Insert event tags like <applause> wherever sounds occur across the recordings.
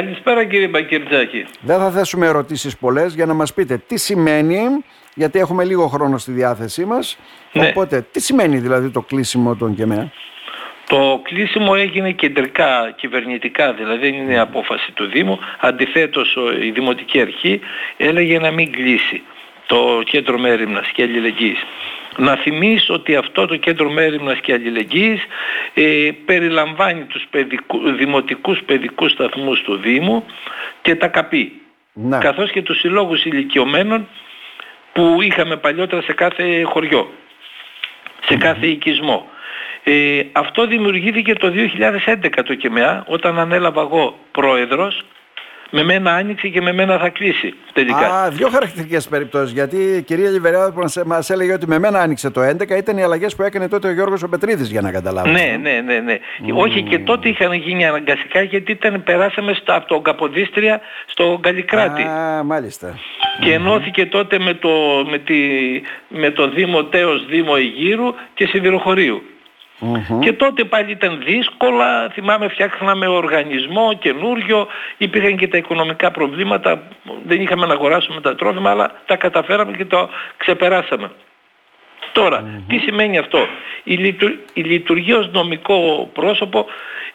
Καλησπέρα κύριε Μπακυρτζάκη. Δεν θα θέσουμε ερωτήσεις πολλές για να μας πείτε τι σημαίνει, γιατί έχουμε λίγο χρόνο στη διάθεσή μας. Ναι. Οπότε, τι σημαίνει δηλαδή το κλείσιμο των ΚΕΜΕΑ; Το κλείσιμο έγινε κεντρικά, κυβερνητικά, δηλαδή δεν είναι απόφαση του Δήμου. Αντιθέτως ο- η Δημοτική Αρχή έλεγε να μην κλείσει το κέντρο μέρημνας και αλληλεγγύης. Να θυμίσω ότι αυτό το κέντρο μέρημνας και αλληλεγγύης ε, περιλαμβάνει τους παιδικού, δημοτικούς παιδικούς σταθμούς του Δήμου και τα ΚΑΠΗ. Ναι. Καθώς και τους συλλόγους ηλικιωμένων που είχαμε παλιότερα σε κάθε χωριό, σε κάθε οικισμό. Ε, αυτό δημιουργήθηκε το 2011 το ΚΕΜΕΑ όταν ανέλαβα εγώ πρόεδρος με μένα άνοιξε και με μένα θα κλείσει τελικά. Α, δύο χαρακτηριστικέ περιπτώσεις. Γιατί η κυρία Λιβεριάδου μας έλεγε ότι με μένα άνοιξε το 11 ήταν οι αλλαγές που έκανε τότε ο Γιώργος ο Πετρίδης για να καταλάβουμε. Ναι, ναι, ναι, ναι. Όχι και τότε είχαν γίνει αναγκαστικά γιατί ήταν, περάσαμε στα, από τον Καποδίστρια στο Γκαλικράτη. Α, μάλιστα. και ενώθηκε τότε με το, με, τη, με το Δήμο Τέος Δήμο Αιγύρου και Σιδηροχωρίου. Μμμ. Και τότε πάλι ήταν δύσκολα, θυμάμαι φτιάχναμε οργανισμό καινούριο, υπήρχαν και τα οικονομικά προβλήματα, δεν είχαμε να αγοράσουμε τα τρόφιμα, αλλά τα καταφέραμε και το ξεπεράσαμε. Τώρα, τι σημαίνει αυτό; Η, λειτου- η λειτουργία ως νομικό πρόσωπο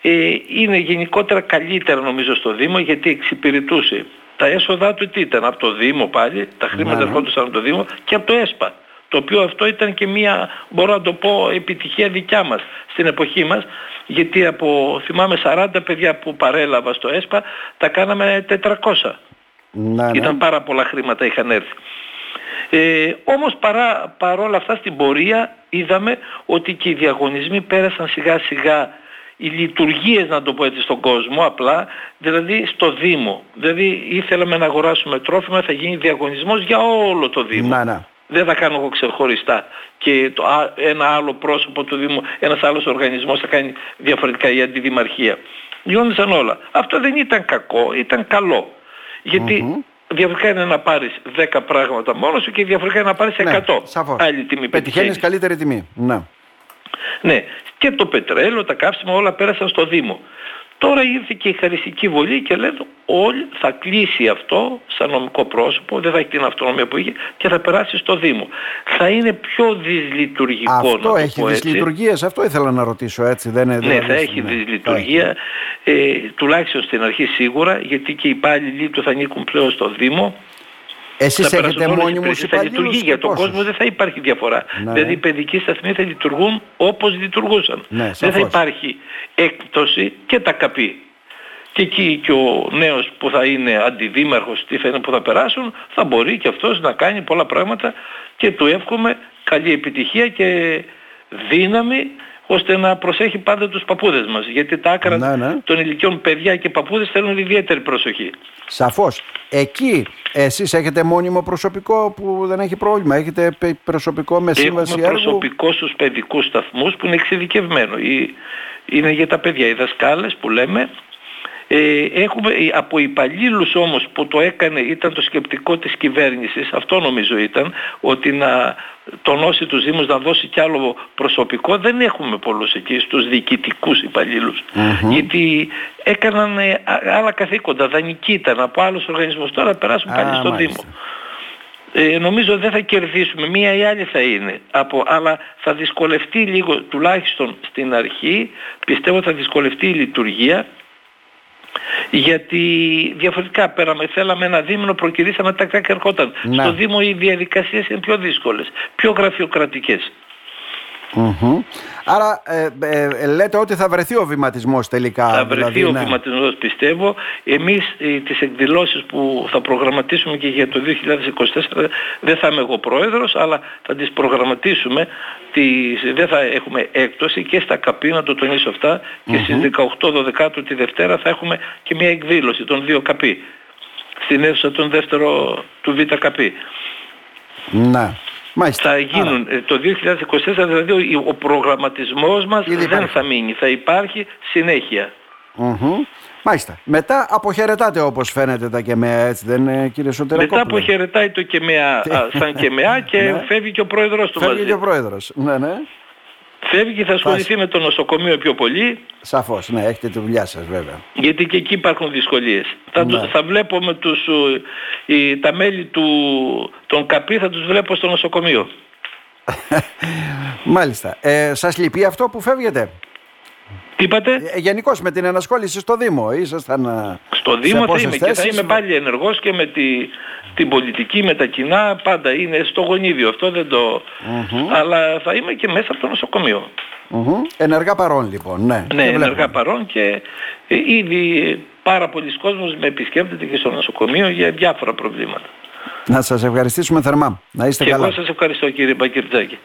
ε, είναι γενικότερα καλύτερα νομίζω στο Δήμο γιατί εξυπηρετούσε τα έσοδά του τι ήταν από το Δήμο πάλι, τα χρήματα Ναι. ερχόντουσαν από το Δήμο και από το ΕΣΠΑ. Το οποίο αυτό ήταν και μια, μπορώ να το πω, επιτυχία δικιά μας στην εποχή μας, γιατί από, θυμάμαι, 40 παιδιά που παρέλαβα στο ΕΣΠΑ, τα κάναμε 400. Ναι, ναι. Ήταν πάρα πολλά χρήματα είχαν έρθει. Ε, όμως παρά, παρόλα αυτά στην πορεία είδαμε ότι και οι διαγωνισμοί πέρασαν σιγά σιγά οι λειτουργίες να το πω έτσι στον κόσμο απλά, δηλαδή στο Δήμο. Δηλαδή ήθελαμε να αγοράσουμε τρόφιμα, θα γίνει διαγωνισμός για όλο το Δήμο. Ναι, ναι. Δεν θα κάνω εγώ ξεχωριστά και το, α- ένα άλλο πρόσωπο του Δήμου, ένας άλλος οργανισμός θα κάνει διαφορετικά η αντιδημαρχία. Γιώνησαν όλα. Αυτό δεν ήταν κακό, ήταν καλό. Γιατί διαφορετικά είναι να πάρεις 10 πράγματα μόνος σου και διαφορετικά είναι να πάρεις 100. Ναι, σαφώς. Άλλη τιμή Πετυχαίνεις πετυχαίνεις. καλύτερη τιμή. Ναι. Ναι, και το πετρέλαιο, τα καύσιμα όλα πέρασαν στο Δήμο. Τώρα ήρθε και η χαριστική βολή και λένε όλοι θα κλείσει αυτό σαν νομικό πρόσωπο, δεν θα έχει την αυτονομία που είχε και θα περάσει στο Δήμο. Θα είναι πιο δυσλειτουργικό να Αυτό το έχει πω έτσι. δυσλειτουργίες, αυτό ήθελα να ρωτήσω έτσι. Δεν είναι, Ναι, δηλαδή, θα έχει ναι. δυσλειτουργία, ε, τουλάχιστον στην αρχή σίγουρα, γιατί και οι υπάλληλοι του θα ανήκουν πλέον στο Δήμο. Εσείς θα έχετε περάσουν όλες οι μόνιμους υπηρεσίες, θα υπαλλήλους λειτουργεί και για τον πόσους; κόσμο δεν θα υπάρχει διαφορά. Ναι, δηλαδή ναι. οι παιδικοί σταθμοί θα λειτουργούν όπως λειτουργούσαν. Ναι, δεν θα σαφώς. υπάρχει έκπτωση και τα καπή. Και εκεί και ο νέος που θα είναι αντιδήμαρχος, τι θα είναι που θα περάσουν, θα μπορεί και αυτός να κάνει πολλά πράγματα και του εύχομαι καλή επιτυχία και δύναμη ώστε να προσέχει πάντα τους παππούδες μας. Γιατί τα άκρα Ναι, ναι. των ηλικιών παιδιά και παππούδες θέλουν ιδιαίτερη προσοχή. Σαφώς. Εκεί εσείς έχετε μόνιμο προσωπικό που δεν έχει πρόβλημα. Έχετε πε- προσωπικό με σύμβαση Έχουμε έργου; προσωπικό στους παιδικούς σταθμούς που είναι εξειδικευμένο. Ή- Είναι για τα παιδιά, οι δασκάλες που λέμε. Ε, έχουμε ε, από υπαλλήλους όμως που το έκανε, ήταν το σκεπτικό της κυβέρνησης, αυτό νομίζω ήταν, ότι να τονώσει τους Δήμους να δώσει κι άλλο προσωπικό, δεν έχουμε πολλούς εκεί στους διοικητικούς υπαλλήλους. Γιατί έκαναν ε, α- άλλα καθήκοντα, δανεικοί ήταν από άλλους οργανισμούς, τώρα περάσουν Α, πάλι στο μάλιστα. Δήμο. Ε, νομίζω δεν θα κερδίσουμε, μία ή άλλη θα είναι, από, αλλά θα δυσκολευτεί λίγο, τουλάχιστον στην αρχή, πιστεύω θα δυσκολευτεί η λειτουργία, γιατί διαφορετικά πέραμε, θέλαμε ένα δίμηνο, προκυρήσαμε τα και ερχόταν. Ναι. Στο Δήμο οι διαδικασίες είναι πιο δύσκολες, πιο γραφειοκρατικές. Μμμ. Άρα ε, ε, ε, λέτε ότι θα βρεθεί ο βηματισμός τελικά. Θα βρεθεί δηλαδή, ο ναι. βηματισμός πιστεύω. Εμείς ε, τις εκδηλώσεις που θα προγραμματίσουμε και για το 2024 δεν θα είμαι εγώ πρόεδρος αλλά θα τις προγραμματίσουμε. Τις, δεν θα έχουμε έκπτωση και στα ΚΑΠΗ να το τονίσω αυτά και στις 18-12 τη Δευτέρα θα έχουμε και μια εκδήλωση των δύο ΚΑΠΗ στην αίθουσα των δεύτερο του Β' ΚΑΠΗ. Ναι. Μάλιστα. Θα γίνουν ε, το 2024 δηλαδή ο- ο προγραμματισμός μας Ήδη δεν υπάρχει. θα μείνει, θα υπάρχει συνέχεια. Μμμ. Μάλιστα. Μετά αποχαιρετάτε όπως φαίνεται τα κεμαία έτσι δεν είναι κύριε Σωτερακόπουλε; Μετά αποχαιρετάει το ΚΕΜΕΑ α, σαν ΚΕΜΕΑ και <laughs> Ναι. φεύγει και ο πρόεδρος του Φεύγει μαζί. και ο πρόεδρος. Ναι, ναι. Φεύγει θα ασχοληθεί με το νοσοκομείο πιο πολύ. Σαφώς, ναι, έχετε τη δουλειά σας βέβαια. Γιατί και εκεί υπάρχουν δυσκολίες. Θα, Ναι. θα βλέπω με τους, ε, οι- τα μέλη του, των ΚΑΠΗ θα τους βλέπω στο νοσοκομείο. <laughs> Μάλιστα. Ε, σας λυπεί αυτό που φεύγετε; Τι είπατε; Ε, Γενικώς με την ενασχόληση στο Δήμο, ήσασταν. ε, Στο σε Δήμο θα πόσες είμαι και θα θέσεις; είμαι πάλι ενεργός και με τη, την πολιτική, με τα κοινά, πάντα είναι στο γονίδιο αυτό δεν το... Αλλά θα είμαι και μέσα από το νοσοκομείο. Μμμ. Ενεργά παρόν λοιπόν, ναι. Ναι, Και βλέπουμε. ενεργά παρόν και ε, ήδη πάρα πολλοί κόσμος με επισκέπτεται και στο νοσοκομείο για διάφορα προβλήματα. Να σας ευχαριστήσουμε θερμά. Να είστε Και καλά. εγώ σας ευχαριστώ κύριε Μπακυρτζάκη.